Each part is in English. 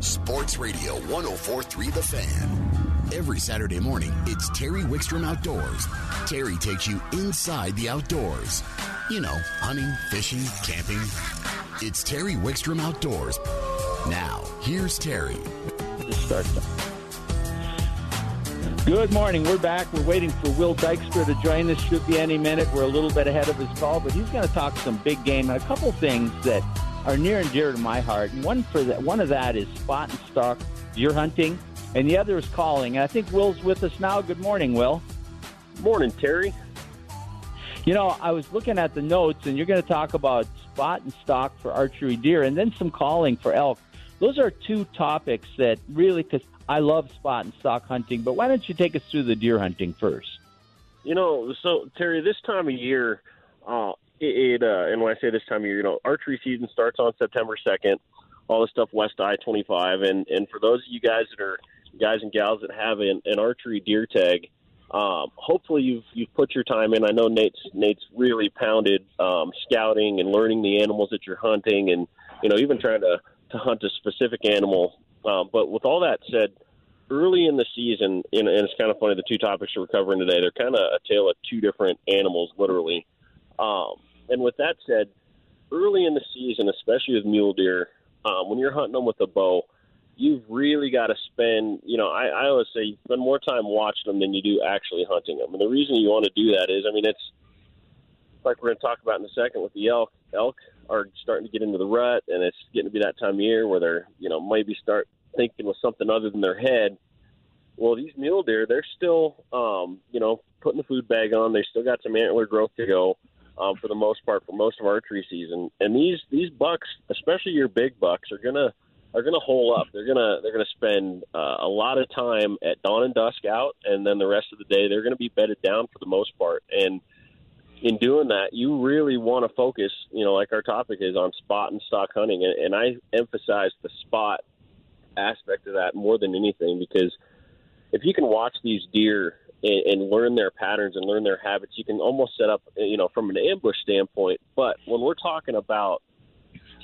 Sports Radio 1043 The Fan. Every Saturday morning, it's Terry Wickstrom Outdoors. Terry takes you inside the outdoors. You know, hunting, fishing, camping. It's Terry Wickstrom Outdoors. Now, here's Terry. Good morning. We're back. We're waiting for Will Dykstra to join us. Should be any minute. We're a little bit ahead of his call, but he's going to talk some big game and a couple things that are near and dear to my heart. And one for that, one of that is spot and stalk deer hunting, and the other is calling. And I think Will's with us now. Good morning, Will. Morning, Terry. You know, I was looking at the notes, and you're going to talk about spot and stalk for archery deer, and then some calling for elk. Those are two topics that really, because I love spot and stalk hunting. But why don't you take us through the deer hunting first? You know, so Terry, this time of year, uh, it, it uh, and when I say this time of year, you know, archery season starts on September second. All the stuff west I twenty five, and and for those of you guys that are guys and gals that have an, an archery deer tag, um, hopefully you've you've put your time in. I know Nate's Nate's really pounded um, scouting and learning the animals that you're hunting, and you know even trying to to hunt a specific animal. Um, but with all that said, early in the season, and, and it's kind of funny the two topics we're covering today, they're kind of a tale of two different animals, literally. Um, and with that said, early in the season, especially with mule deer, um, when you're hunting them with a bow, you've really got to spend, you know, I, I always say you spend more time watching them than you do actually hunting them. And the reason you want to do that is, I mean, it's like we're going to talk about in a second with the elk. Elk are starting to get into the rut, and it's getting to be that time of year where they're, you know, maybe start thinking with something other than their head. Well, these mule deer, they're still, um, you know, putting the food bag on. They still got some antler growth to go um, for the most part for most of archery season. And these these bucks, especially your big bucks, are gonna are gonna hole up. They're gonna they're gonna spend uh, a lot of time at dawn and dusk out, and then the rest of the day they're gonna be bedded down for the most part. And in doing that, you really want to focus, you know, like our topic is on spot and stalk hunting, and, and I emphasize the spot aspect of that more than anything because if you can watch these deer and, and learn their patterns and learn their habits, you can almost set up, you know, from an ambush standpoint. But when we're talking about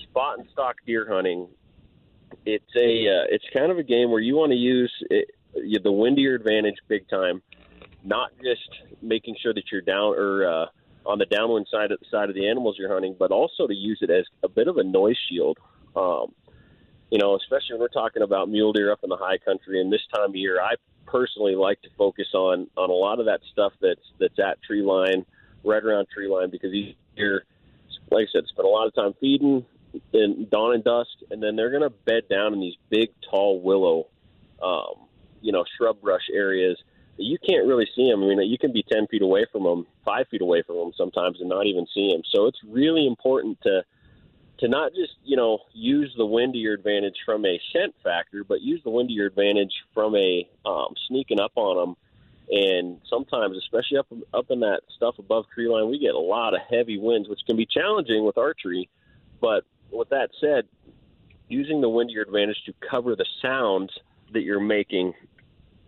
spot and stalk deer hunting, it's a uh, it's kind of a game where you want to use it, the wind to your advantage big time, not just making sure that you're down or uh, on the downwind side of the side of the animals you're hunting, but also to use it as a bit of a noise shield. Um, you know, especially when we're talking about mule deer up in the high country, and this time of year, I personally like to focus on on a lot of that stuff that's that's at tree line, right around tree line, because these deer, like I said, spend a lot of time feeding in dawn and dusk, and then they're going to bed down in these big, tall willow, um, you know, shrub brush areas. You can't really see them. I mean, you can be ten feet away from them, five feet away from them sometimes, and not even see them. So it's really important to to not just you know use the wind to your advantage from a scent factor, but use the wind to your advantage from a um, sneaking up on them. And sometimes, especially up up in that stuff above tree line, we get a lot of heavy winds, which can be challenging with archery. But with that said, using the wind to your advantage to cover the sounds that you're making,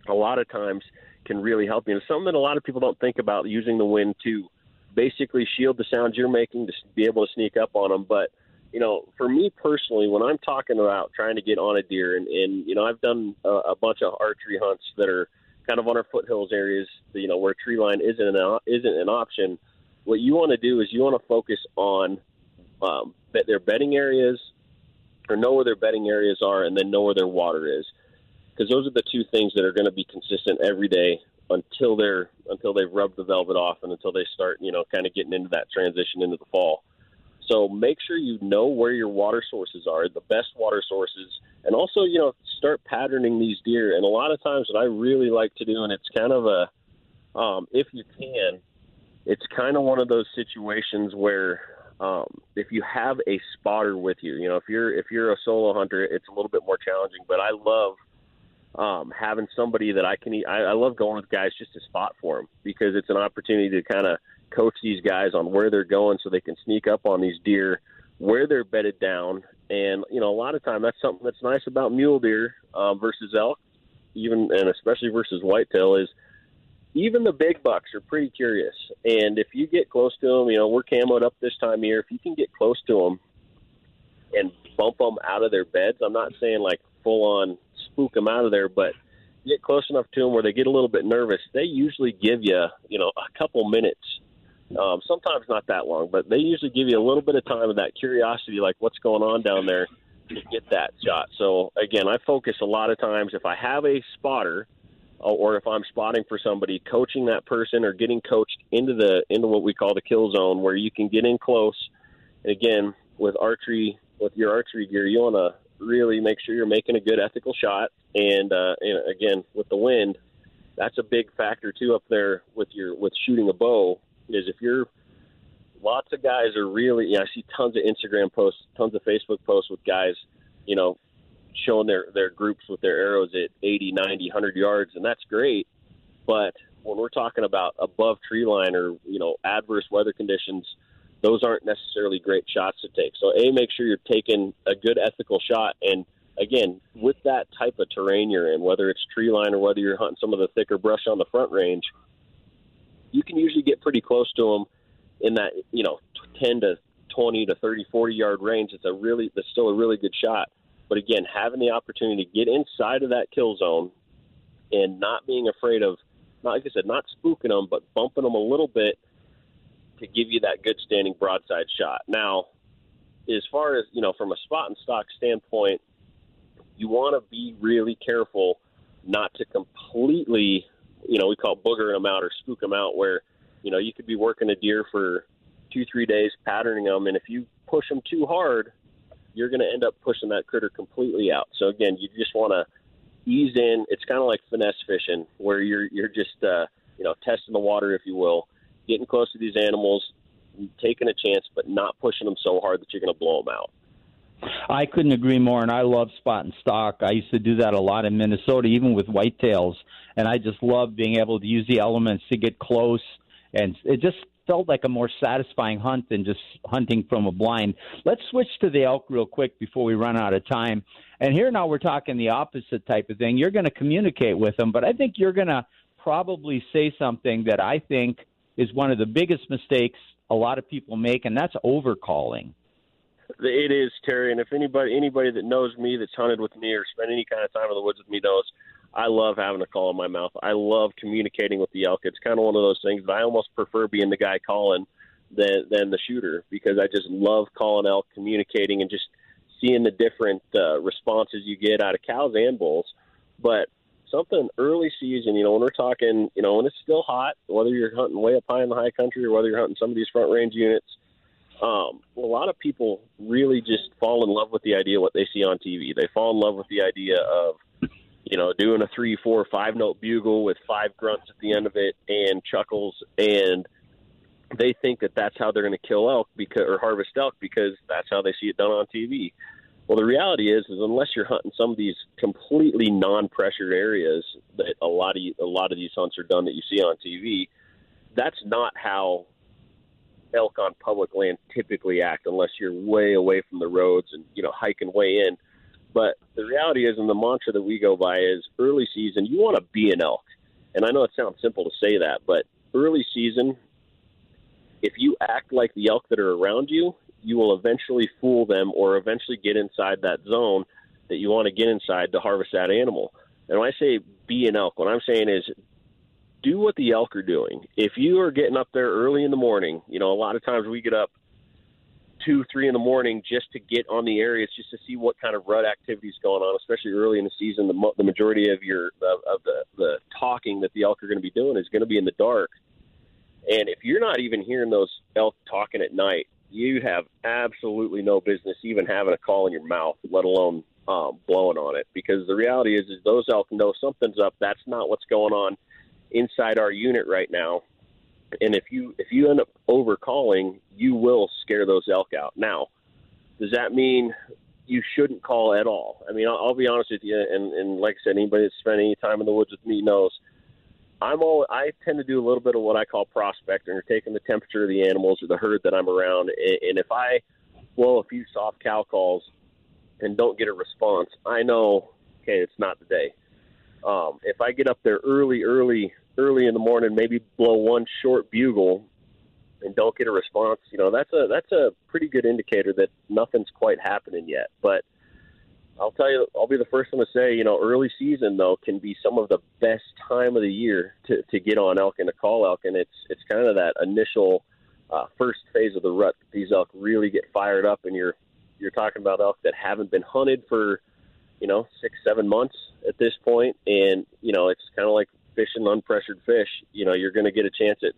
a lot of times can really help you. And something that a lot of people don't think about using the wind to basically shield the sounds you're making to be able to sneak up on them, but you know, for me personally, when I'm talking about trying to get on a deer, and, and you know, I've done a, a bunch of archery hunts that are kind of on our foothills areas, you know, where tree line isn't an isn't an option. What you want to do is you want to focus on um, their bedding areas, or know where their bedding areas are, and then know where their water is, because those are the two things that are going to be consistent every day until they're until they've rubbed the velvet off and until they start, you know, kind of getting into that transition into the fall. So make sure you know where your water sources are, the best water sources, and also you know start patterning these deer. And a lot of times, what I really like to do, and it's kind of a, um, if you can, it's kind of one of those situations where um, if you have a spotter with you, you know, if you're if you're a solo hunter, it's a little bit more challenging. But I love um, having somebody that I can. I, I love going with guys just to spot for them because it's an opportunity to kind of coach these guys on where they're going so they can sneak up on these deer where they're bedded down. And you know, a lot of time that's something that's nice about mule deer uh, versus elk, even and especially versus whitetail is even the big bucks are pretty curious. And if you get close to them, you know, we're camoed up this time of year. If you can get close to them and bump them out of their beds, I'm not saying like full on spook them out of there, but get close enough to them where they get a little bit nervous. They usually give you, you know, a couple minutes. Um, sometimes not that long, but they usually give you a little bit of time of that curiosity, like what's going on down there, to get that shot. So again, I focus a lot of times if I have a spotter, or if I'm spotting for somebody, coaching that person or getting coached into the into what we call the kill zone, where you can get in close. And again, with archery, with your archery gear, you want to really make sure you're making a good ethical shot. And, uh, and again, with the wind, that's a big factor too up there with your with shooting a bow. Is if you're lots of guys are really, you know, I see tons of Instagram posts, tons of Facebook posts with guys, you know, showing their their groups with their arrows at 80, 90, 100 yards, and that's great. But when we're talking about above tree line or you know adverse weather conditions, those aren't necessarily great shots to take. So, A, make sure you're taking a good ethical shot. And again, with that type of terrain you're in, whether it's tree line or whether you're hunting some of the thicker brush on the front range, you can usually get pretty close to them in that, you know, 10 to 20 to 30, 40 yard range. It's a really, that's still a really good shot. But again, having the opportunity to get inside of that kill zone and not being afraid of, not like I said, not spooking them, but bumping them a little bit to give you that good standing broadside shot. Now, as far as you know, from a spot and stalk standpoint, you want to be really careful not to completely, you know, we call boogering them out or spook them out, where you know you could be working a deer for two, three days patterning them, and if you push them too hard, you're going to end up pushing that critter completely out. So again, you just want to ease in. It's kind of like finesse fishing, where you're you're just uh, you know testing the water, if you will getting close to these animals, taking a chance, but not pushing them so hard that you're going to blow them out. I couldn't agree more, and I love spot and stalk. I used to do that a lot in Minnesota, even with whitetails, and I just love being able to use the elements to get close, and it just felt like a more satisfying hunt than just hunting from a blind. Let's switch to the elk real quick before we run out of time. And here now we're talking the opposite type of thing. You're going to communicate with them, but I think you're going to probably say something that I think – is one of the biggest mistakes a lot of people make, and that's overcalling. It is Terry, and if anybody anybody that knows me that's hunted with me or spent any kind of time in the woods with me knows, I love having a call in my mouth. I love communicating with the elk. It's kind of one of those things that I almost prefer being the guy calling than than the shooter because I just love calling elk, communicating, and just seeing the different uh, responses you get out of cows and bulls. But something early season, you know, when we're talking, you know, when it's still hot, whether you're hunting way up high in the high country or whether you're hunting some of these front range units, um, a lot of people really just fall in love with the idea of what they see on TV. They fall in love with the idea of, you know, doing a three, four, five note bugle with five grunts at the end of it and chuckles, and they think that that's how they're going to kill elk because or harvest elk because that's how they see it done on TV. Well, the reality is, is unless you're hunting some of these completely non-pressured areas that a lot of a lot of these hunts are done that you see on TV, that's not how elk on public land typically act unless you're way away from the roads and you know hiking way in. But the reality is, and the mantra that we go by is early season. You want to be an elk, and I know it sounds simple to say that, but early season, if you act like the elk that are around you, you will eventually fool them or eventually get inside that zone that you want to get inside to harvest that animal. And when I say be an elk, what I'm saying is do what the elk are doing. If you are getting up there early in the morning, you know, a lot of times we get up two, three in the morning just to get on the areas, just to see what kind of rut activity is going on, especially early in the season. The, the majority of your of, of the the talking that the elk are going to be doing is going to be in the dark. And if you're not even hearing those elk talking at night, you have absolutely no business even having a call in your mouth, let alone um, blowing on it. Because the reality is, is those elk know something's up. That's not what's going on inside our unit right now. And if you if you end up over calling, you will scare those elk out. Now, does that mean you shouldn't call at all? I mean, I'll, I'll be honest with you, and, and like I said, anybody that's spent any time in the woods with me knows I'm all I tend to do a little bit of what I call prospecting or taking the temperature of the animals or the herd that I'm around. And if I blow a few soft cow calls and don't get a response, I know okay, it's not the day. Um, if I get up there early, early, early in the morning, maybe blow one short bugle and don't get a response, you know, that's a that's a pretty good indicator that nothing's quite happening yet. But I'll tell you, I'll be the first one to say, you know, early season though can be some of the best time of the year to, to get on elk and to call elk, and it's it's kind of that initial uh, first phase of the rut. That these elk really get fired up, and you're you're talking about elk that haven't been hunted for, you know, six seven months at this point, and you know it's kind of like fishing unpressured fish. You know, you're going to get a chance at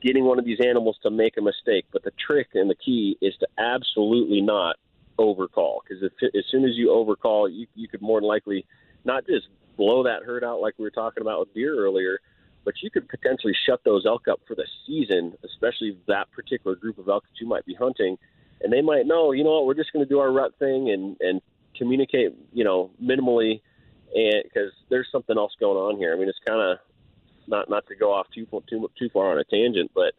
getting one of these animals to make a mistake, but the trick and the key is to absolutely not overcall because as soon as you overcall, you you could more than likely not just blow that herd out like we were talking about with deer earlier, but you could potentially shut those elk up for the season, especially that particular group of elk that you might be hunting, and they might know, you know what, we're just going to do our rut thing and and communicate, you know, minimally, and because there's something else going on here. I mean, it's kind of not not to go off too too too far on a tangent, but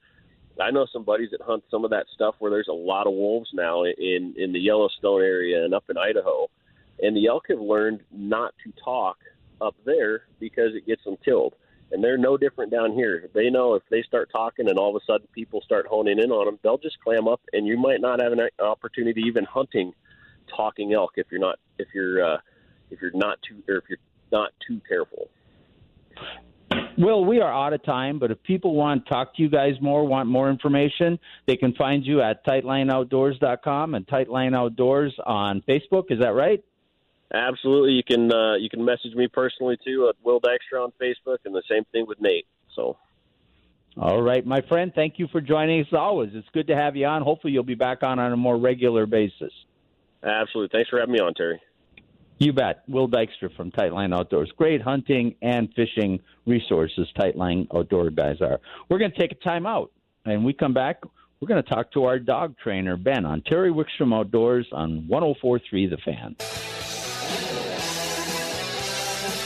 I know some buddies that hunt some of that stuff where there's a lot of wolves now in in the Yellowstone area and up in Idaho, and the elk have learned not to talk up there because it gets them killed. And they're no different down here. They know if they start talking and all of a sudden people start honing in on them, they'll just clam up, and you might not have an opportunity even hunting talking elk if you're not if you're uh, if you're not too or if you're not too careful. Will, we are out of time, but if people want to talk to you guys more, want more information, they can find you at tightlineoutdoors.com and Tightline Outdoors on Facebook. Is that right? Absolutely. You can uh, you can message me personally too at Will Dykstra on Facebook, and the same thing with Nate. So. All right, my friend. Thank you for joining us. Always, it's good to have you on. Hopefully, you'll be back on on a more regular basis. Absolutely. Thanks for having me on, Terry. You bet. Will Dykstra from Tightline Outdoors. Great hunting and fishing resources, Tightline Outdoor guys are. We're going to take a time out. And we come back, we're going to talk to our dog trainer, Ben, on Terry Wickstrom Outdoors on 1043 The Fan.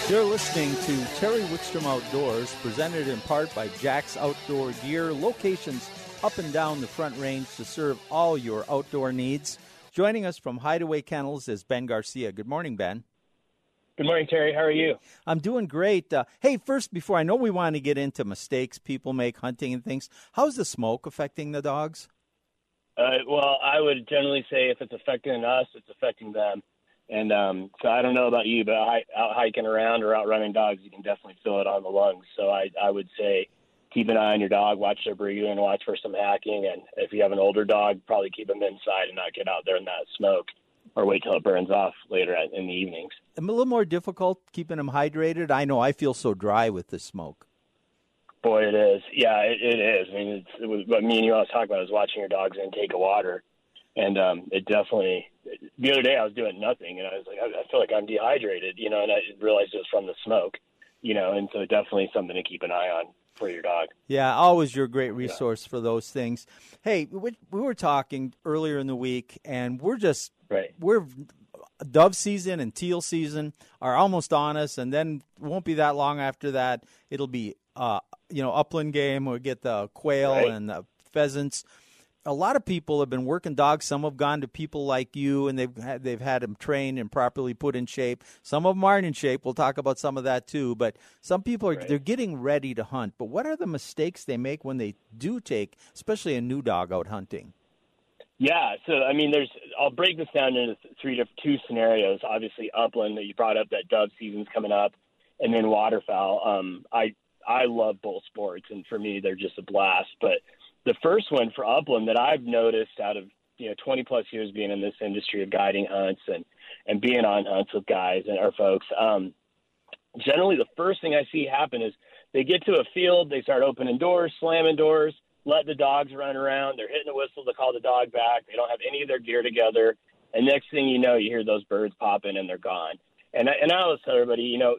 You're listening to Terry Wickstrom Outdoors, presented in part by Jack's Outdoor Gear, locations up and down the Front Range to serve all your outdoor needs. Joining us from Hideaway Kennels is Ben Garcia. Good morning, Ben. Good morning, Terry. How are you? I'm doing great. Uh, hey, first, before I know we want to get into mistakes people make hunting and things, how's the smoke affecting the dogs? Uh, well, I would generally say if it's affecting us, it's affecting them. And um, so I don't know about you, but out hiking around or out running dogs, you can definitely feel it on the lungs. So I, I would say keep an eye on your dog, watch their breathing, watch for some hacking, and if you have an older dog, probably keep them inside and not get out there in that smoke, or wait till it burns off later in the evenings. I'm a little more difficult keeping them hydrated. I know I feel so dry with the smoke. Boy, it is. Yeah, it, it is. I mean, it's, it was what me and you always talk about is watching your dog's intake of water, and um, it definitely. The other day I was doing nothing, and I was like, I, I feel like I'm dehydrated, you know, and I realized it was from the smoke, you know, and so definitely something to keep an eye on for your dog. Yeah, always your great resource yeah. for those things. Hey, we, we, were talking earlier in the week, and we're just right. We're dove season and teal season are almost on us, and then won't be that long after that. It'll be uh, you know upland game. We'll get the quail right. and the pheasants a lot of people have been working dogs. Some have gone to people like you, and they've had, they've had them trained and properly put in shape. Some of them aren't in shape. We'll talk about some of that too. But some people are right. they're getting ready to hunt. But what are the mistakes they make when they do take, especially a new dog out hunting? Yeah, so I mean, there's. I'll break this down into three to two scenarios. Obviously, upland that you brought up, that dove season's coming up, and then waterfowl. Um, I I love both sports, and for me, they're just a blast. But the first one for upland that I've noticed out of you know 20 plus years being in this industry of guiding hunts and and being on hunts with guys and our folks um generally the first thing I see happen is they get to a field they start opening doors slamming doors let the dogs run around they're hitting the whistle to call the dog back they don't have any of their gear together and next thing you know you hear those birds popping and they're gone. And I, and I always tell everybody you know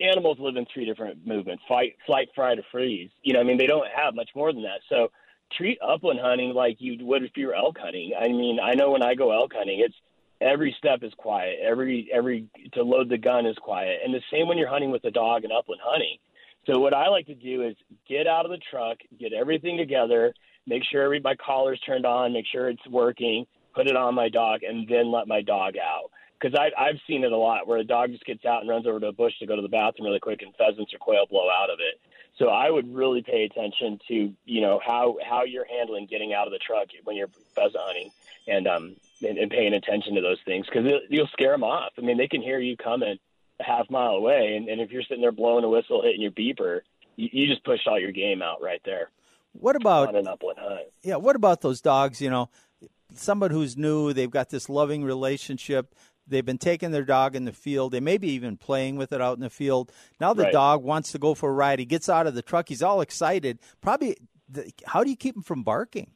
animals live in three different movements fight flight fry to freeze you know I mean they don't have much more than that. So treat upland hunting like you would if you were elk hunting. I mean, I know when I go elk hunting, it's every step is quiet. Every every to load the gun is quiet. And the same when you're hunting with a dog and upland hunting. So what I like to do is get out of the truck, get everything together, make sure every my collar's turned on, make sure it's working, put it on my dog, and then let my dog out. Because I've seen it a lot where a dog just gets out and runs over to a bush to go to the bathroom really quick, and pheasants or quail blow out of it. So I would really pay attention to you know how how you're handling getting out of the truck when you're pheasant hunting, and um, and, and paying attention to those things because you'll scare them off. I mean, they can hear you coming a half mile away, and, and if you're sitting there blowing a whistle, hitting your beeper, you, you just pushed all your game out right there. What about on an upland hunt? Yeah, what about those dogs? You know, somebody who's new, they've got this loving relationship. They've been taking their dog in the field. They may be even playing with it out in the field. Now the Right. dog wants to go for a ride. He gets out of the truck. He's all excited. Probably, the, how do you keep him from barking?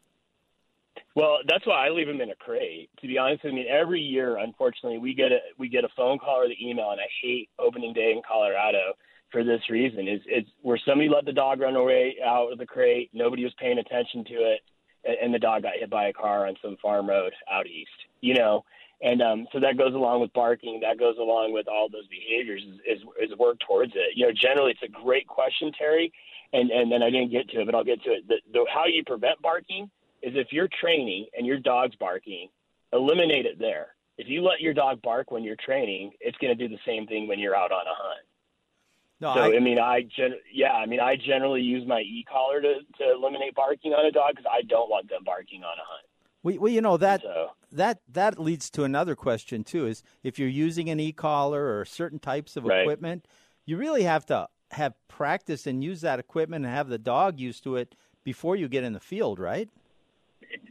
Well, that's why I leave them in a crate. To be honest, I mean, every year, unfortunately, we get a we get a phone call or the email, and I hate opening day in Colorado for this reason. Is it's where somebody let the dog run away out of the crate, nobody was paying attention to it, and, and the dog got hit by a car on some farm road out east. You know, and um, so that goes along with barking. That goes along with all those behaviors. Is, is is work towards it. You know, generally, it's a great question, Terry, and and then I didn't get to it, but I'll get to it. The, the, how you prevent barking is if you're training and your dog's barking, eliminate it there. If you let your dog bark when you're training, it's going to do the same thing when you're out on a hunt. No, So I, I, mean, I gen- yeah, I mean, I generally use my e collar to to eliminate barking on a dog because I don't want them barking on a hunt. We, well, you know that So that that leads to another question too. Is if you're using an e-collar or certain types of Right. equipment, you really have to have practice and use that equipment and have the dog used to it before you get in the field, right?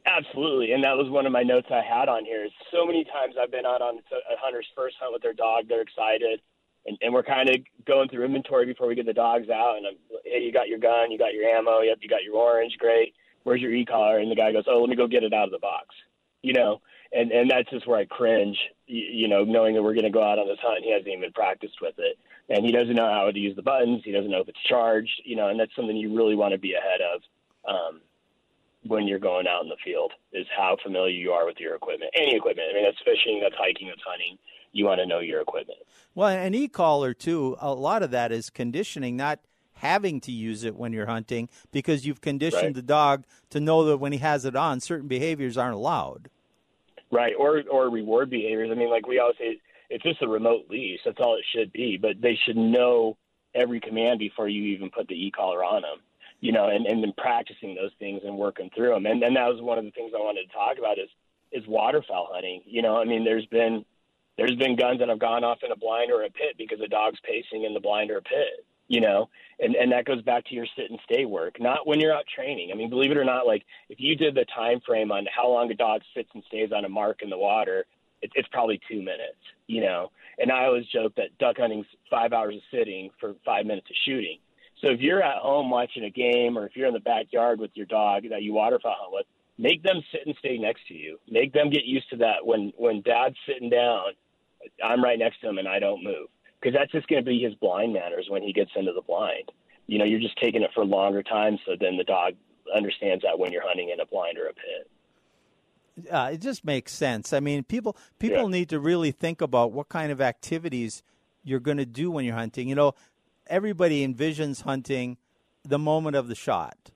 Absolutely, and that was one of my notes I had on here. Is so many times I've been out on a hunter's first hunt with their dog, they're excited, and, and we're kind of going through inventory before we get the dogs out. And I'm, hey, you got your gun, you got your ammo, yep, you got your orange, great. Where's your e-collar? And the guy goes, oh, let me go get it out of the box, you know. And and that's just where I cringe, you, know, knowing that we're going to go out on this hunt. He hasn't even practiced with it, and he doesn't know how to use the buttons. He doesn't know if it's charged, you know. And that's something you really want to be ahead of. Um, when you're going out in the field is how familiar you are with your equipment. Any equipment. I mean, that's fishing, that's hiking, that's hunting. You want to know your equipment. Well, an e-collar too. A lot of that is conditioning, not having to use it when you're hunting, because you've conditioned Right. the dog to know that when he has it on, certain behaviors aren't allowed. Right. Or or reward behaviors. I mean, like we always say, it's just a remote leash. That's all it should be. But they should know every command before you even put the e-collar on them. You know, and, and then practicing those things and working through them. And, and that was one of the things I wanted to talk about is is waterfowl hunting. You know, I mean, there's been there's been guns that have gone off in a blind or a pit because the dog's pacing in the blind or a pit. You know, and and that goes back to your sit and stay work, not when you're out training. I mean, believe it or not, like if you did the time frame on how long a dog sits and stays on a mark in the water, it, it's probably two minutes. You know, and I always joke that duck hunting's five hours of sitting for five minutes of shooting. So if you're at home watching a game, or if you're in the backyard with your dog that you waterfowl hunt with, make them sit and stay next to you. Make them get used to that. When when Dad's sitting down, I'm right next to him and I don't move because that's just going to be his blind manners when he gets into the blind. You know, you're just taking it for longer time, so then the dog understands that when you're hunting in a blind or a pit. uh, it just makes sense. I mean, people people Yeah. need to really think about what kind of activities you're going to do when you're hunting. You know, everybody envisions hunting the moment of the shot,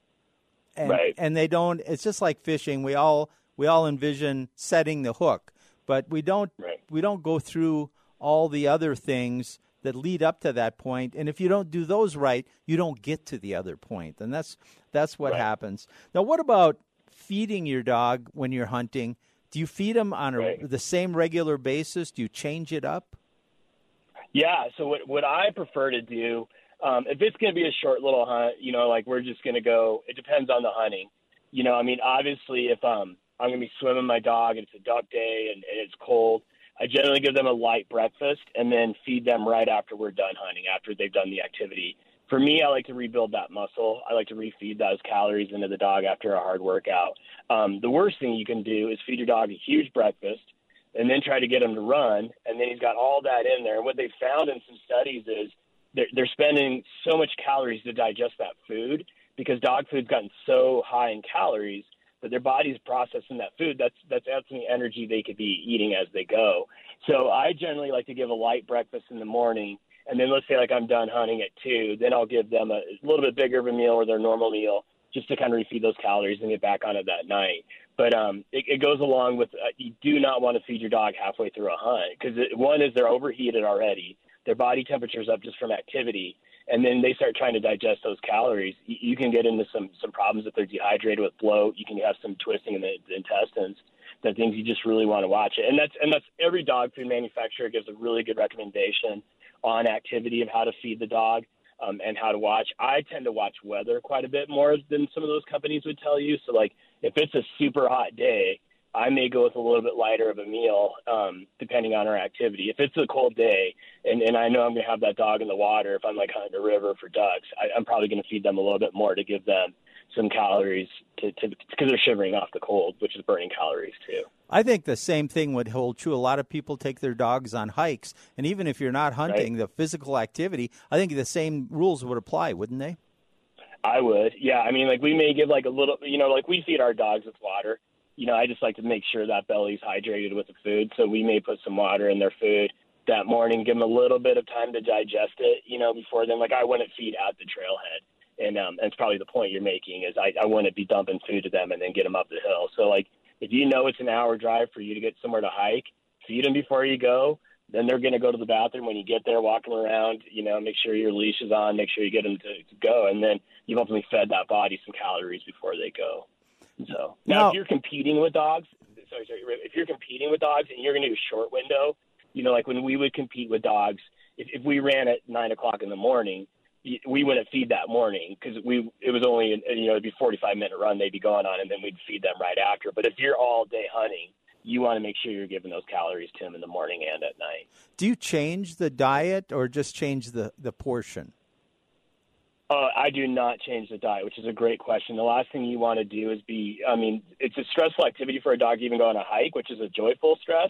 and Right. and they don't. It's just like fishing. We all we all envision setting the hook, but we don't Right. we don't go through all the other things that lead up to that point and if you don't do those right you don't get to the other point and that's that's what Right. happens now what about feeding your dog when you're hunting do you feed him on a, Right. the same regular basis do you change it up Yeah. So what what I prefer to do, um, if it's going to be a short little hunt, you know, like we're just going to go. It depends on the hunting. You know, I mean, obviously, if um, I'm going to be swimming my dog and it's a duck day and, and it's cold, I generally give them a light breakfast and then feed them right after we're done hunting, after they've done the activity. For me, I like to rebuild that muscle. I like to refeed those calories into the dog after a hard workout. Um, the worst thing you can do is feed your dog a huge breakfast and then try to get him to run, and then he's got all that in there. And what they found in some studies is they're, they're spending so much calories to digest that food because dog food's gotten so high in calories that their body's processing that food. That's that's the energy they could be eating as they go. So I generally like to give a light breakfast in the morning, and then let's say like I'm done hunting at two, then I'll give them a, a little bit bigger of a meal or their normal meal just to kind of refeed those calories and get back on it that night. But um, it, it goes along with uh, you do not want to feed your dog halfway through a hunt because one is they're overheated already, their body temperature's up just from activity, and then they start trying to digest those calories. You, can get into some some problems if they're dehydrated with bloat. You can have some twisting in the, the intestines. that things you just really want to watch it. And that's and that's every dog food manufacturer gives a really good recommendation on activity of how to feed the dog um, and how to watch. I tend to watch weather quite a bit more than some of those companies would tell you. So like if it's a super hot day, I may go with a little bit lighter of a meal, um, depending on our activity. If it's a cold day and, and I know I'm going to have that dog in the water, if I'm like hunting a river for ducks, I, I'm probably going to feed them a little bit more to give them some calories to because they're shivering off the cold, which is burning calories too. I think the same thing would hold true. A lot of people take their dogs on hikes, and even if you're not hunting, right. the physical activity, I think the same rules would apply, wouldn't they? I would, yeah. I mean, like we may give like a little, you know, like we feed our dogs with water. You know, I just like to make sure that belly's hydrated with the food, so we may put some water in their food that morning, give them a little bit of time to digest it. You know, before then, like I wouldn't feed at the trailhead and um, and it's probably the point you're making is I, I wouldn't be dumping food to them and then get them up the hill. So like if you know it's an hour drive for you to get somewhere to hike, feed them before you go. Then they're going to go to the bathroom when you get there, walking around. You know, make sure your leash is on, make sure you get them to, to go, and then you've ultimately fed that body some calories before they go. So now, now if you're competing with dogs, sorry, sorry, if you're competing with dogs and you're going to do a short window, you know, like when we would compete with dogs, if, if we ran at nine o'clock in the morning, we wouldn't feed that morning because we it was only you know it'd be 45 minute run they'd be gone on and then we'd feed them right after. But if you're all day hunting, you want to make sure you're giving those calories to them in the morning and at night. Do you change the diet or just change the the portion? Uh, I do not change the diet, which is a great question. The last thing you want to do is be, I mean, it's a stressful activity for a dog to even go on a hike, which is a joyful stress,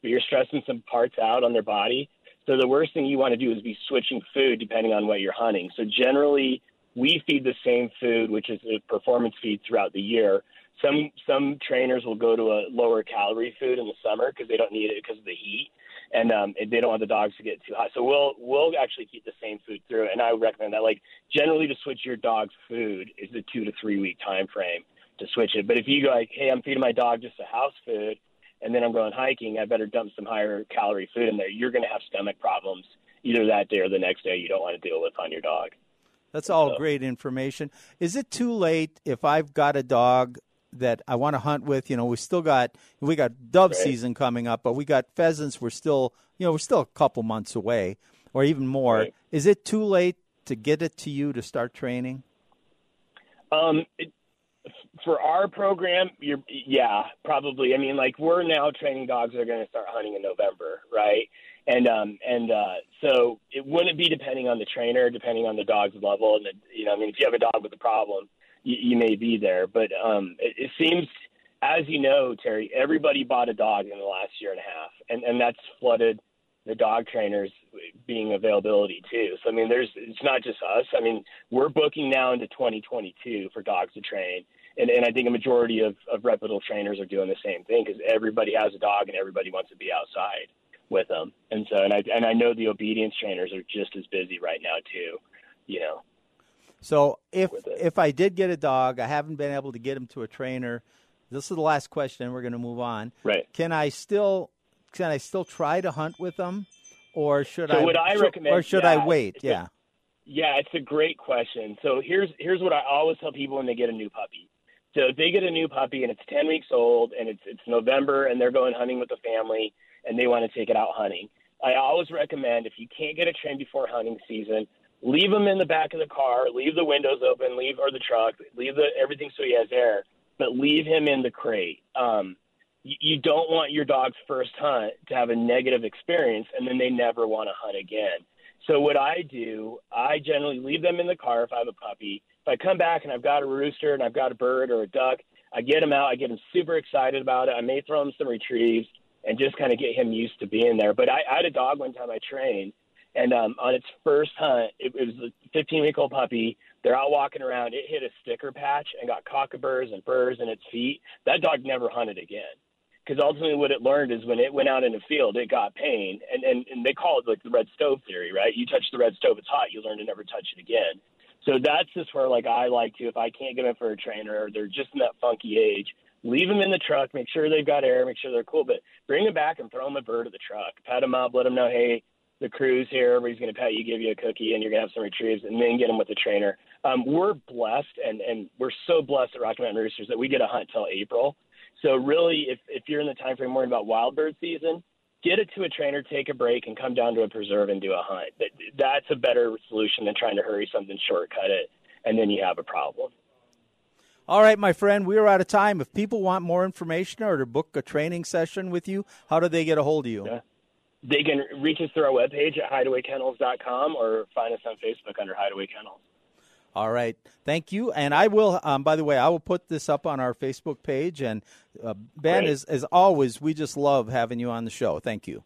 but you're stressing some parts out on their body. So the worst thing you want to do is be switching food depending on what you're hunting. So generally, we feed the same food, which is a performance feed throughout the year. Some some trainers will go to a lower calorie food in the summer because they don't need it because of the heat, and um, they don't want the dogs to get too hot. So we'll we'll actually keep the same food through, and I would recommend that. Like generally, to switch your dog's food is a two to three week time frame to switch it. But if you go like, hey, I'm feeding my dog just a house food, and then I'm going hiking, I better dump some higher calorie food in there. You're going to have stomach problems either that day or the next day you don't want to deal with on your dog. That's all so. great information. Is it too late if I've got a dog that I want to hunt with? You know, we still got we got dove right. season coming up, but we got pheasants. We're still you know we're still a couple months away, or even more. Right. Is it too late to get it to you to start training? Um, it, for our program, you're yeah, probably. I mean, like we're now training dogs that are going to start hunting in November, right? And um and uh so it wouldn't be depending on the trainer, depending on the dog's level, and the, you know, I mean, if you have a dog with a problem, you, you may be there. But um, it, it seems, as you know, Terry, everybody bought a dog in the last year and a half, and and that's flooded the dog trainers being availability too. So I mean, there's it's not just us. I mean, we're booking now into 2022 for dogs to train, and, and I think a majority of, of reputable trainers are doing the same thing because everybody has a dog and everybody wants to be outside with them. And so, and I and I know the obedience trainers are just as busy right now too. You know. So if if I did get a dog, I haven't been able to get him to a trainer. This is the last question, and we're going to move on. Right? Can I still can I still try to hunt with them, or should so I? Would I recommend? Or should yeah, I wait? Yeah. yeah, it's a great question. So here's here's what I always tell people when they get a new puppy. So if they get a new puppy and it's 10 weeks old and it's it's November and they're going hunting with the family and they want to take it out hunting, I always recommend if you can't get a train before hunting season, leave him in the back of the car, leave the windows open, leave or the truck, leave the everything so he has air, but leave him in the crate. Um, you, you don't want your dog's first hunt to have a negative experience and then they never want to hunt again. So what I do, I generally leave them in the car if I have a puppy if I come back and I've got a rooster and I've got a bird or a duck, I get him out. I get him super excited about it. I may throw him some retrieves and just kind of get him used to being there. But I, I had a dog one time I trained, and um, on its first hunt, it, it was a 15 week old puppy. They're out walking around. It hit a sticker patch and got cockleburs and burrs in its feet. That dog never hunted again. Because ultimately, what it learned is when it went out in the field, it got pain, and, and and they call it like the red stove theory, right? You touch the red stove, it's hot. You learn to never touch it again. So that's just where like I like to if I can't get them for a trainer or they're just in that funky age, leave them in the truck, make sure they've got air, make sure they're cool, but bring them back and throw them a bird at the truck. Pat them up, let them know, hey, the crew's here, everybody's going to pet you, give you a cookie, and you're going to have some retrieves, and then get them with the trainer. Um, we're blessed, and, and we're so blessed at Rocky Mountain Roosters that we get a hunt till April. So really, if if you're in the time frame worrying about wild bird season, get it to a trainer, take a break, and come down to a preserve and do a hunt. That's a better solution than trying to hurry something, shortcut it, and then you have a problem. All right, my friend, we are out of time. If people want more information or to book a training session with you, how do they get a hold of you? Yeah. They can reach us through our webpage at hideawaykennels.com or find us on Facebook under Hideaway Kennels. All right. Thank you. And I will, um, by the way, I will put this up on our Facebook page. And uh, Ben, as, as always, we just love having you on the show. Thank you.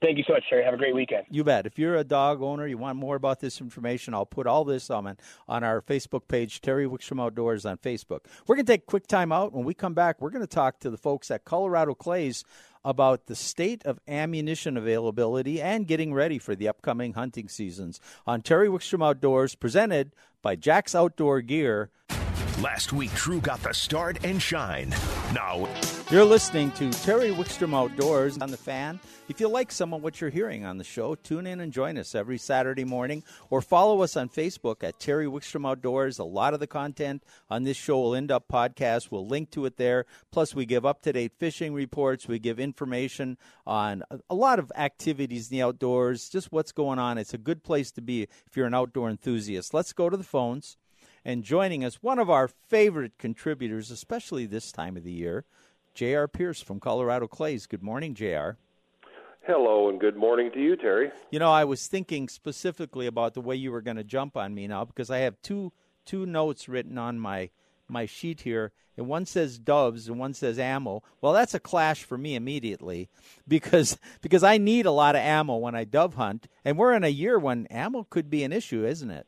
Thank you so much, Terry. Have a great weekend. You bet. If you're a dog owner, you want more about this information, I'll put all this on on our Facebook page, Terry Wickstrom Outdoors on Facebook. We're going to take a quick time out. When we come back, we're going to talk to the folks at Colorado Clays about the state of ammunition availability and getting ready for the upcoming hunting seasons on Terry Wickstrom Outdoors, presented by Jack's Outdoor Gear. Last week, True got the start and shine. Now, you're listening to Terry Wickstrom Outdoors on the fan. If you like some of what you're hearing on the show, tune in and join us every Saturday morning or follow us on Facebook at Terry Wickstrom Outdoors. A lot of the content on this show will end up podcast. We'll link to it there. Plus, we give up to date fishing reports. We give information on a lot of activities in the outdoors, just what's going on. It's a good place to be if you're an outdoor enthusiast. Let's go to the phones and joining us, one of our favorite contributors, especially this time of the year, J.R. Pierce from Colorado Clays. Good morning, J.R. Hello, and good morning to you, Terry. You know, I was thinking specifically about the way you were going to jump on me now because I have two two notes written on my my sheet here, and one says doves and one says ammo. Well, that's a clash for me immediately because because I need a lot of ammo when I dove hunt, and we're in a year when ammo could be an issue, isn't it?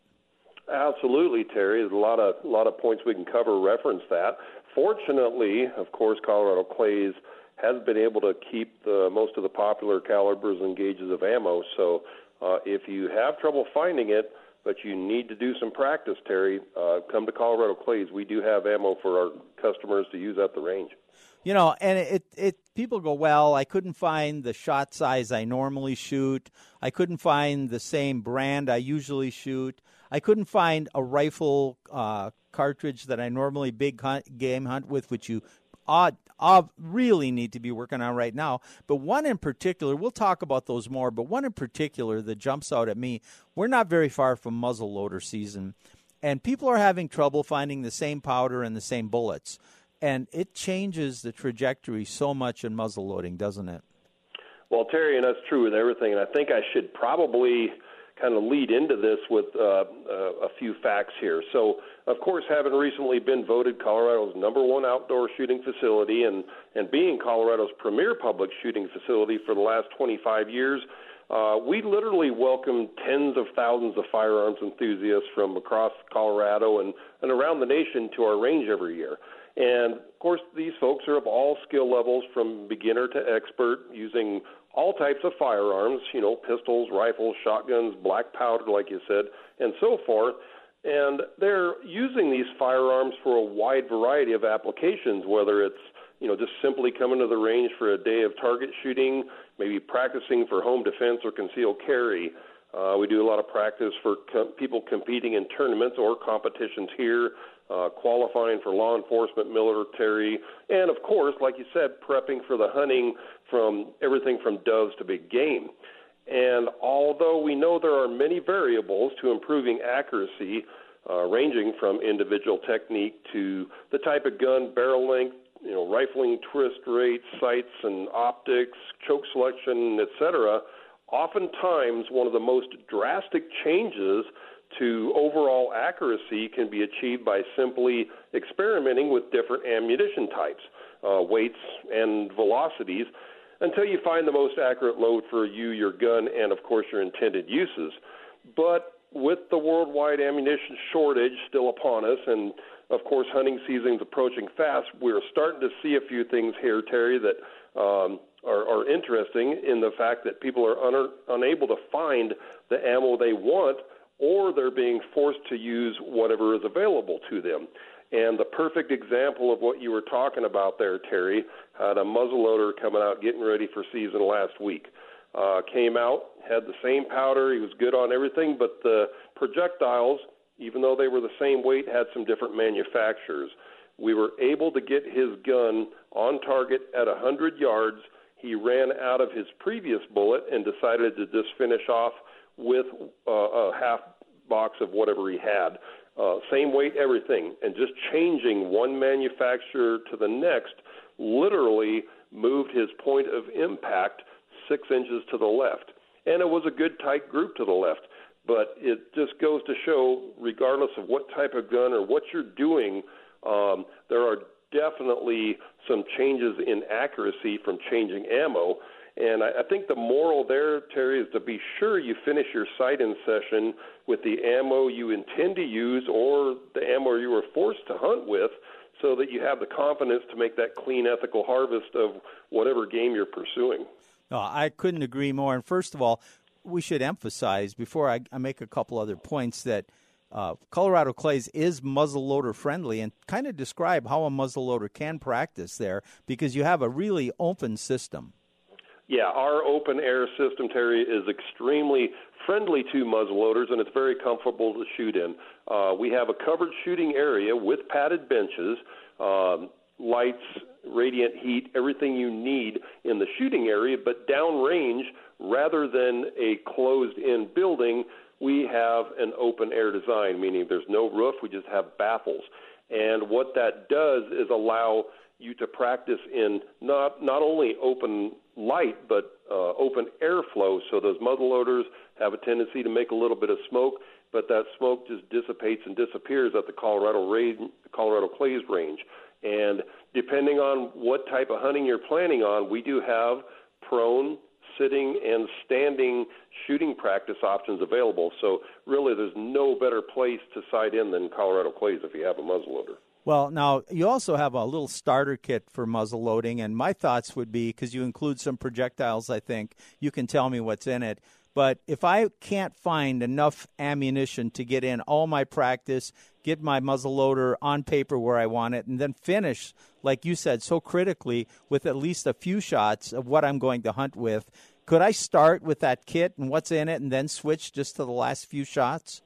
Absolutely, Terry. There's a lot of a lot of points we can cover. Reference that. Fortunately, of course, Colorado Clays has been able to keep the, most of the popular calibers and gauges of ammo. So, uh, if you have trouble finding it, but you need to do some practice, Terry, uh, come to Colorado Clays. We do have ammo for our customers to use at the range. You know, and it it people go, well, I couldn't find the shot size I normally shoot. I couldn't find the same brand I usually shoot. I couldn't find a rifle uh, cartridge that I normally big hunt, game hunt with, which you odd, odd, really need to be working on right now. But one in particular, we'll talk about those more. But one in particular that jumps out at me, we're not very far from muzzle loader season, and people are having trouble finding the same powder and the same bullets, and it changes the trajectory so much in muzzle loading, doesn't it? Well, Terry, and that's true with everything. And I think I should probably kind of lead into this with uh, uh, a few facts here. So, of course, having recently been voted Colorado's number one outdoor shooting facility and, and being Colorado's premier public shooting facility for the last 25 years, uh, we literally welcome tens of thousands of firearms enthusiasts from across Colorado and, and around the nation to our range every year. And of course, these folks are of all skill levels from beginner to expert, using all types of firearms, you know, pistols, rifles, shotguns, black powder, like you said, and so forth. And they're using these firearms for a wide variety of applications, whether it's, you know, just simply coming to the range for a day of target shooting, maybe practicing for home defense or concealed carry. Uh, we do a lot of practice for com- people competing in tournaments or competitions here uh, qualifying for law enforcement, military, and of course, like you said, prepping for the hunting from everything from doves to big game. And although we know there are many variables to improving accuracy, uh, ranging from individual technique to the type of gun, barrel length, you know, rifling twist rates, sights and optics, choke selection, etc., oftentimes one of the most drastic changes to overall accuracy can be achieved by simply experimenting with different ammunition types, uh, weights, and velocities until you find the most accurate load for you, your gun, and of course your intended uses. But with the worldwide ammunition shortage still upon us, and of course hunting season's approaching fast, we're starting to see a few things here, Terry, that um, are, are interesting in the fact that people are un- unable to find the ammo they want or they're being forced to use whatever is available to them. And the perfect example of what you were talking about there, Terry, had a muzzleloader coming out getting ready for season last week. Uh, came out, had the same powder, he was good on everything, but the projectiles, even though they were the same weight, had some different manufacturers. We were able to get his gun on target at 100 yards. He ran out of his previous bullet and decided to just finish off with uh, a half box of whatever he had. Uh, same weight, everything, and just changing one manufacturer to the next literally moved his point of impact six inches to the left. And it was a good tight group to the left. But it just goes to show, regardless of what type of gun or what you're doing, um, there are definitely some changes in accuracy from changing ammo. And I, I think the moral there, Terry, is to be sure you finish your sight-in session with the ammo you intend to use or the ammo you were forced to hunt with so that you have the confidence to make that clean, ethical harvest of whatever game you're pursuing. No, I couldn't agree more. And first of all, we should emphasize before I, I make a couple other points that uh, Colorado Clays is muzzleloader friendly and kind of describe how a muzzleloader can practice there because you have a really open system. Yeah, our open air system, Terry, is extremely friendly to muzzleloaders and it's very comfortable to shoot in. Uh, we have a covered shooting area with padded benches, um, lights, radiant heat, everything you need in the shooting area, but downrange, rather than a closed in building, we have an open air design, meaning there's no roof, we just have baffles. And what that does is allow you to practice in not not only open light but uh, open airflow. So those muzzleloaders have a tendency to make a little bit of smoke, but that smoke just dissipates and disappears at the Colorado range, Colorado Clays range. And depending on what type of hunting you're planning on, we do have prone, sitting, and standing shooting practice options available. So really, there's no better place to sight in than Colorado Clays if you have a muzzleloader. Well, now you also have a little starter kit for muzzle loading, and my thoughts would be because you include some projectiles, I think you can tell me what's in it. But if I can't find enough ammunition to get in all my practice, get my muzzle loader on paper where I want it, and then finish, like you said, so critically with at least a few shots of what I'm going to hunt with, could I start with that kit and what's in it and then switch just to the last few shots?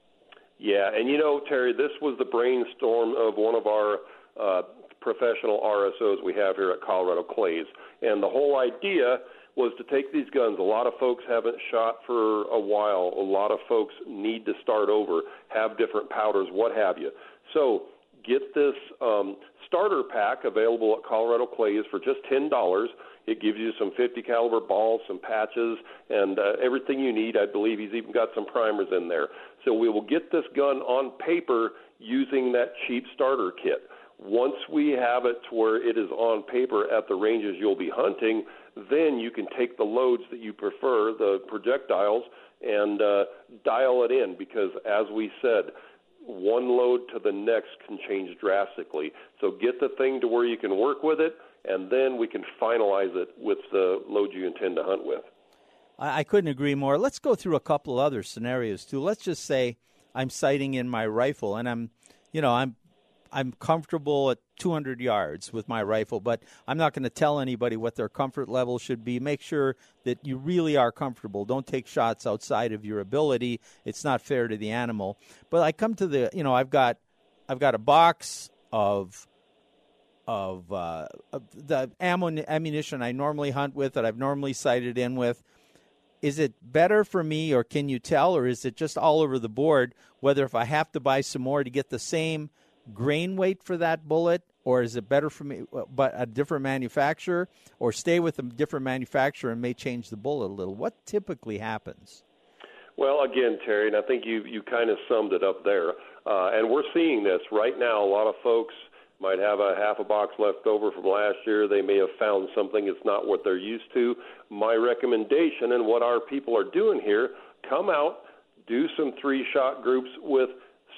Yeah, and you know, Terry, this was the brainstorm of one of our uh, professional RSOs we have here at Colorado Clays. And the whole idea was to take these guns. A lot of folks haven't shot for a while. A lot of folks need to start over, have different powders, what have you. So get this um, starter pack available at Colorado Clays for just ten dollars. It gives you some 50 caliber balls, some patches, and uh, everything you need. I believe he's even got some primers in there. So we will get this gun on paper using that cheap starter kit. Once we have it to where it is on paper at the ranges you'll be hunting, then you can take the loads that you prefer, the projectiles, and uh, dial it in because, as we said, one load to the next can change drastically. So get the thing to where you can work with it, and then we can finalize it with the load you intend to hunt with. I couldn't agree more. Let's go through a couple other scenarios too. Let's just say I'm sighting in my rifle, and I'm, you know, I'm I'm comfortable at 200 yards with my rifle, but I'm not going to tell anybody what their comfort level should be. Make sure that you really are comfortable. Don't take shots outside of your ability. It's not fair to the animal. But I come to the, you know, I've got I've got a box of of, uh, of the ammo ammunition I normally hunt with that I've normally sighted in with. Is it better for me, or can you tell, or is it just all over the board? Whether if I have to buy some more to get the same grain weight for that bullet, or is it better for me, uh, but a different manufacturer, or stay with a different manufacturer and may change the bullet a little? What typically happens? Well, again, Terry, and I think you you kind of summed it up there. Uh, and we're seeing this right now. A lot of folks might have a half a box left over from last year. They may have found something it's not what they're used to. My recommendation and what our people are doing here: come out, do some three shot groups with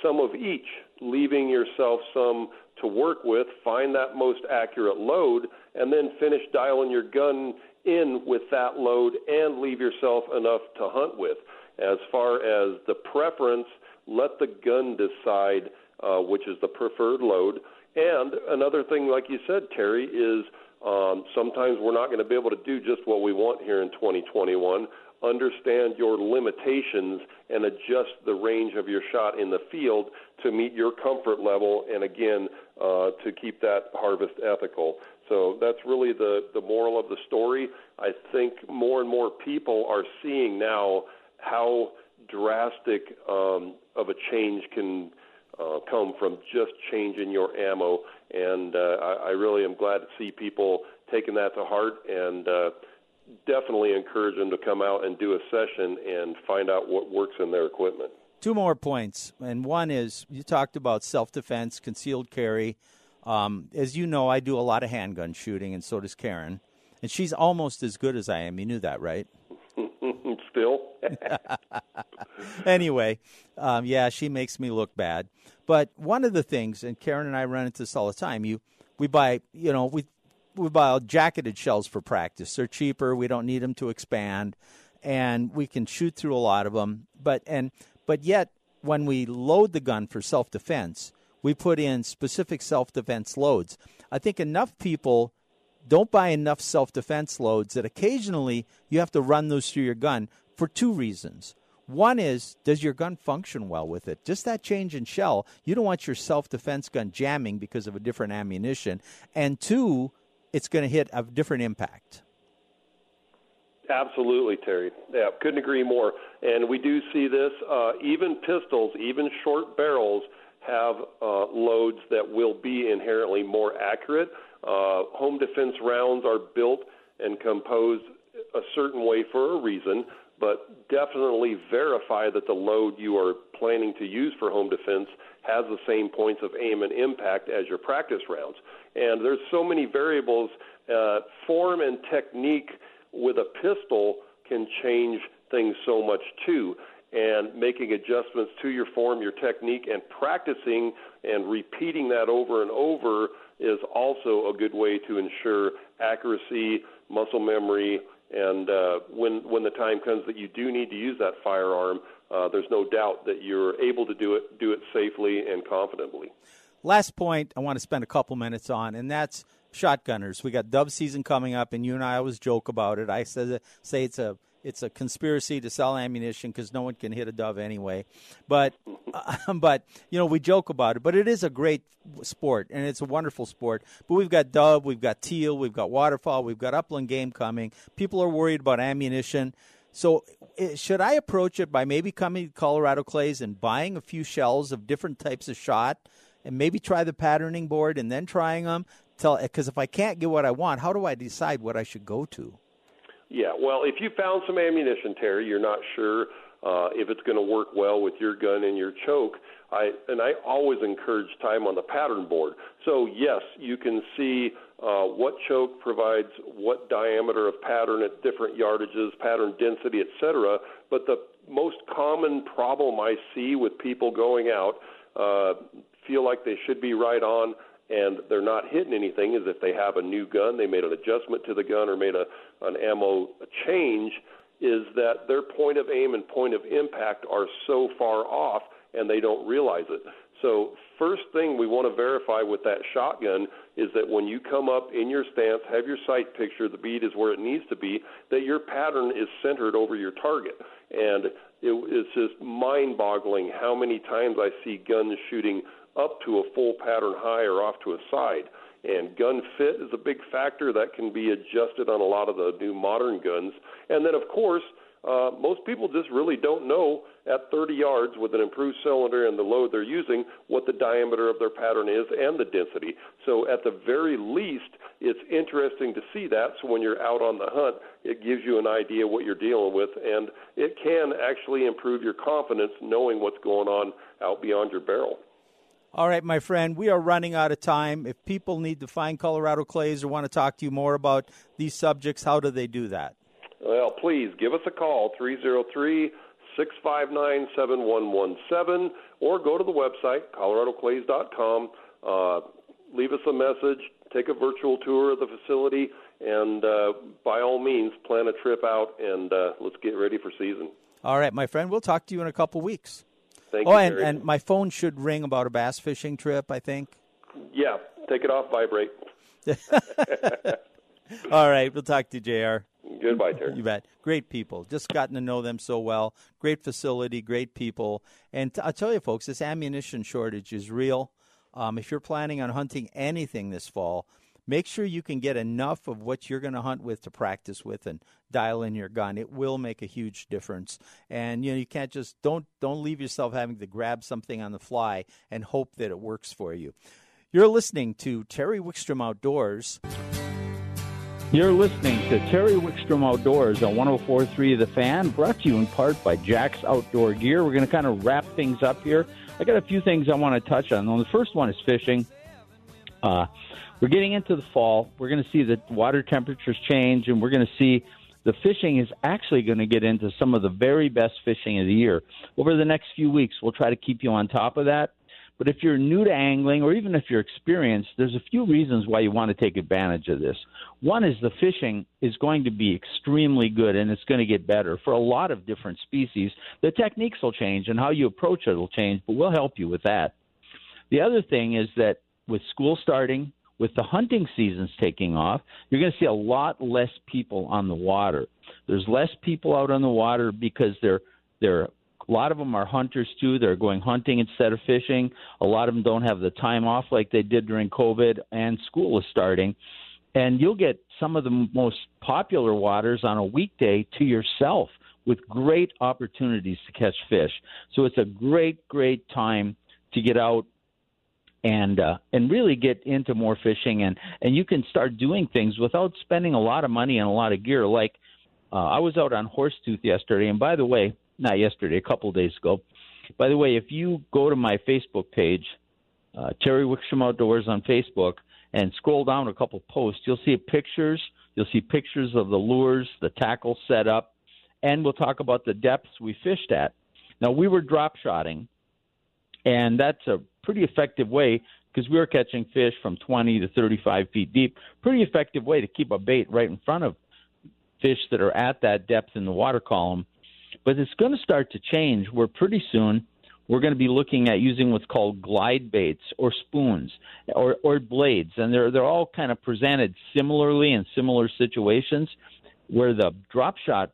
some of each leaving yourself some to work with, find that most accurate load, and then finish dialing your gun in with that load and leave yourself enough to hunt with. As far as the preference, let the gun decide uh, which is the preferred load. And another thing, like you said, Terry, is um, sometimes we're not going to be able to do just what we want here in 2021. understand your limitations and adjust the range of your shot in the field to meet your comfort level and again uh, to keep that harvest ethical. So that's really the, the moral of the story. I think more and more people are seeing now how drastic um, of a change can uh, come from just changing your ammo. And uh, I, I really am glad to see people taking that to heart and uh, definitely encourage them to come out and do a session and find out what works in their equipment. Two more points. And one is you talked about self defense, concealed carry. Um, as you know, I do a lot of handgun shooting, and so does Karen. And she's almost as good as I am. You knew that, right? Still. anyway, um, yeah, she makes me look bad. But one of the things, and Karen and I run into this all the time, you we buy, you know, we we buy jacketed shells for practice. They're cheaper. We don't need them to expand, and we can shoot through a lot of them. But and but yet, when we load the gun for self defense, we put in specific self defense loads. I think enough people don't buy enough self defense loads that occasionally you have to run those through your gun for two reasons. One is, does your gun function well with it? Just that change in shell, you don't want your self defense gun jamming because of a different ammunition. And two, it's going to hit a different impact. Absolutely, Terry. Yeah, couldn't agree more. And we do see this. Uh, even pistols, even short barrels, have uh, loads that will be inherently more accurate. Uh, home defense rounds are built and composed a certain way for a reason, but definitely verify that the load you are planning to use for home defense has the same points of aim and impact as your practice rounds. And there's so many variables. Uh, form and technique with a pistol can change things so much too and making adjustments to your form, your technique, and practicing and repeating that over and over is also a good way to ensure accuracy, muscle memory, and uh, when when the time comes that you do need to use that firearm, uh, there's no doubt that you're able to do it do it safely and confidently. Last point I want to spend a couple minutes on, and that's shotgunners. We got dove season coming up, and you and I always joke about it. I say say it's a it's a conspiracy to sell ammunition because no one can hit a dove anyway. But uh, but you know we joke about it. But it is a great sport and it's a wonderful sport. But we've got dove, we've got teal, we've got waterfowl, we've got upland game coming. People are worried about ammunition. So should I approach it by maybe coming to Colorado Clays and buying a few shells of different types of shot? And maybe try the patterning board and then trying them. Tell because if I can't get what I want, how do I decide what I should go to? Yeah, well, if you found some ammunition, Terry, you're not sure uh, if it's going to work well with your gun and your choke. I and I always encourage time on the pattern board. So yes, you can see uh, what choke provides what diameter of pattern at different yardages, pattern density, etc. But the most common problem I see with people going out uh, feel like they should be right on and they're not hitting anything is if they have a new gun, they made an adjustment to the gun or made a an ammo change, is that their point of aim and point of impact are so far off and they don't realize it. So first thing we want to verify with that shotgun is that when you come up in your stance, have your sight picture, the bead is where it needs to be, that your pattern is centered over your target. And it, it's just mind-boggling how many times I see guns shooting up to a full pattern high or off to a side. And gun fit is a big factor that can be adjusted on a lot of the new modern guns. And then, of course, uh, most people just really don't know at 30 yards with an improved cylinder and the load they're using what the diameter of their pattern is and the density. So, at the very least, it's interesting to see that. So, when you're out on the hunt, it gives you an idea what you're dealing with, and it can actually improve your confidence knowing what's going on out beyond your barrel. All right, my friend, we are running out of time. If people need to find Colorado Clays or want to talk to you more about these subjects, how do they do that? Well, please give us a call, 303 659 7117, or go to the website, coloradoclays.com. Uh, leave us a message, take a virtual tour of the facility, and uh, by all means, plan a trip out and uh, let's get ready for season. All right, my friend, we'll talk to you in a couple weeks. Thank oh, you, and, Terry. and my phone should ring about a bass fishing trip, I think. Yeah, take it off vibrate. All right, we'll talk to you, JR. Goodbye, Terry. You bet. Great people. Just gotten to know them so well. Great facility, great people. And I'll tell you, folks, this ammunition shortage is real. Um, if you're planning on hunting anything this fall, make sure you can get enough of what you're going to hunt with to practice with and dial in your gun. It will make a huge difference. And you know, you can't just don't don't leave yourself having to grab something on the fly and hope that it works for you. You're listening to Terry Wickstrom Outdoors. You're listening to Terry Wickstrom Outdoors on 104.3 The Fan, brought to you in part by Jack's Outdoor Gear. We're going to kind of wrap things up here. I got a few things I want to touch on. The first one is fishing. Uh, we're getting into the fall. We're going to see the water temperatures change, and we're going to see the fishing is actually going to get into some of the very best fishing of the year. Over the next few weeks, we'll try to keep you on top of that. But if you're new to angling, or even if you're experienced, there's a few reasons why you want to take advantage of this. One is the fishing is going to be extremely good and it's going to get better for a lot of different species. The techniques will change and how you approach it will change, but we'll help you with that. The other thing is that with school starting, with the hunting seasons taking off, you're going to see a lot less people on the water. There's less people out on the water because they're they're a lot of them are hunters too. They're going hunting instead of fishing. A lot of them don't have the time off like they did during COVID, and school is starting. And you'll get some of the most popular waters on a weekday to yourself with great opportunities to catch fish. So it's a great, great time to get out and uh, and really get into more fishing and and you can start doing things without spending a lot of money and a lot of gear. Like uh, I was out on Horsetooth yesterday, and by the way, not yesterday, a couple days ago. By the way, if you go to my Facebook page, uh, Terry Wickstrom Outdoors on Facebook, and scroll down a couple posts, you'll see pictures. You'll see pictures of the lures, the tackle set up, and we'll talk about the depths we fished at. Now we were drop shotting, and that's a pretty effective way because we were catching fish from 20 to 35 feet deep. Pretty effective way to keep a bait right in front of fish that are at that depth in the water column but it's going to start to change where pretty soon we're going to be looking at using what's called glide baits or spoons or, or blades. And they're, they're all kind of presented similarly in similar situations where the drop shot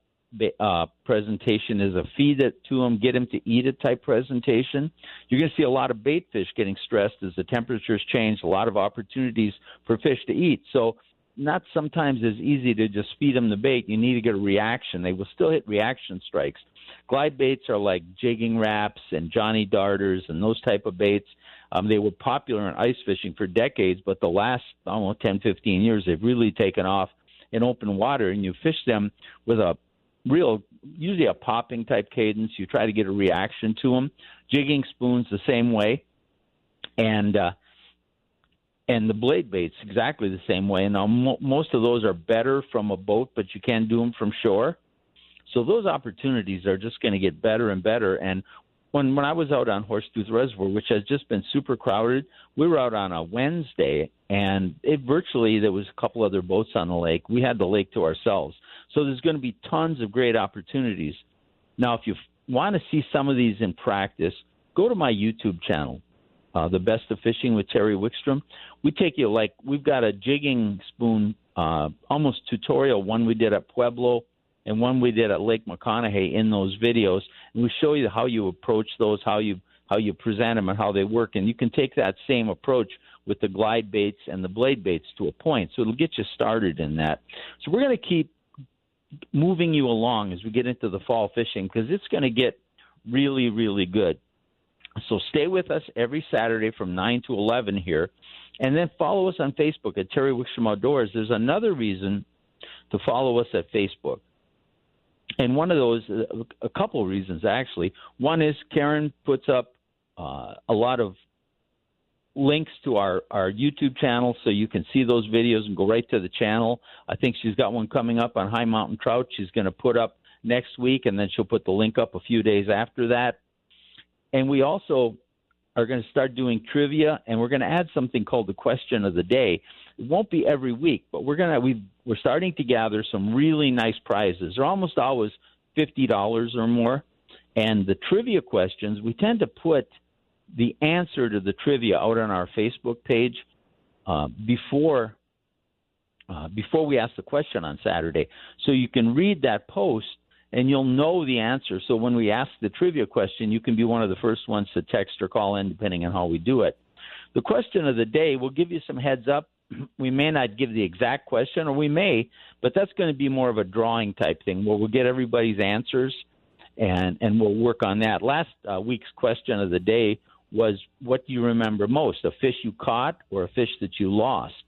uh, presentation is a feed it to them, get them to eat it type presentation. You're going to see a lot of bait fish getting stressed as the temperatures change, a lot of opportunities for fish to eat. So not sometimes as easy to just feed them the bait. You need to get a reaction. They will still hit reaction strikes. Glide baits are like Jigging Raps and Johnny Darters and those type of baits. Um, they were popular in ice fishing for decades, but the last almost 10, 15 years, they've really taken off in open water, and you fish them with a real, usually a popping type cadence. You try to get a reaction to them. Jigging spoons the same way, and uh, and the blade baits exactly the same way. Now, mo- most of those are better from a boat, but you can do them from shore. So those opportunities are just going to get better and better. And when when I was out on Horsetooth Reservoir, which has just been super crowded, we were out on a Wednesday, and it virtually there was a couple other boats on the lake. We had the lake to ourselves. So there's going to be tons of great opportunities. Now, if you want to see some of these in practice, go to my YouTube channel uh, the best of fishing with Terry Wickstrom. We take you like we've got a jigging spoon, uh, almost tutorial. One we did at Pueblo, and one we did at Lake McConaughy in those videos, and we show you how you approach those, how you how you present them, and how they work. And you can take that same approach with the glide baits and the blade baits to a point. So it'll get you started in that. So we're going to keep moving you along as we get into the fall fishing because it's going to get really, really good. So stay with us every Saturday from 9 to 11 here. And then follow us on Facebook at Terry Wickstrom Outdoors. There's another reason to follow us at Facebook. And one of those, a couple of reasons actually. One is Karen puts up uh, a lot of links to our, our YouTube channel so you can see those videos and go right to the channel. I think she's got one coming up on high mountain trout. She's going to put up next week, and then she'll put the link up a few days after that. And we also are going to start doing trivia, and we're going to add something called the question of the day. It won't be every week, but we're going to we we're starting to gather some really nice prizes. They're almost always fifty dollars or more, and the trivia questions we tend to put the answer to the trivia out on our Facebook page uh, before uh, before we ask the question on Saturday. So you can read that post and you'll know the answer. So when we ask the trivia question, you can be one of the first ones to text or call in, depending on how we do it. The question of the day, we'll give you some heads up. We may not give the exact question, or we may, but that's going to be more of a drawing type thing where we'll get everybody's answers and and we'll work on that. Last uh, week's question of the day was, "What do you remember most? A fish you caught or a fish that you lost?"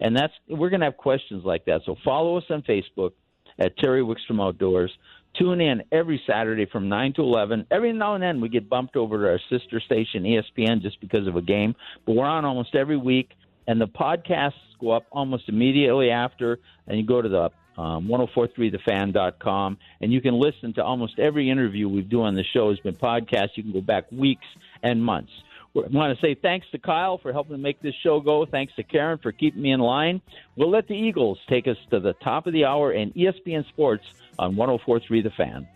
And that's we're going to have questions like that. So follow us on Facebook at Terry Wickstrom Outdoors. Tune in every Saturday from 9 to 11. Every now and then we get bumped over to our sister station, ESPN, just because of a game. But we're on almost every week, and the podcasts go up almost immediately after. And you go to the um, 1043thefan.com, and you can listen to almost every interview we do on the show has been podcast. You can go back weeks and months. I want to say thanks to Kyle for helping make this show go. Thanks to Karen for keeping me in line. We'll let the Eagles take us to the top of the hour in ESPN Sports on 1043 The Fan.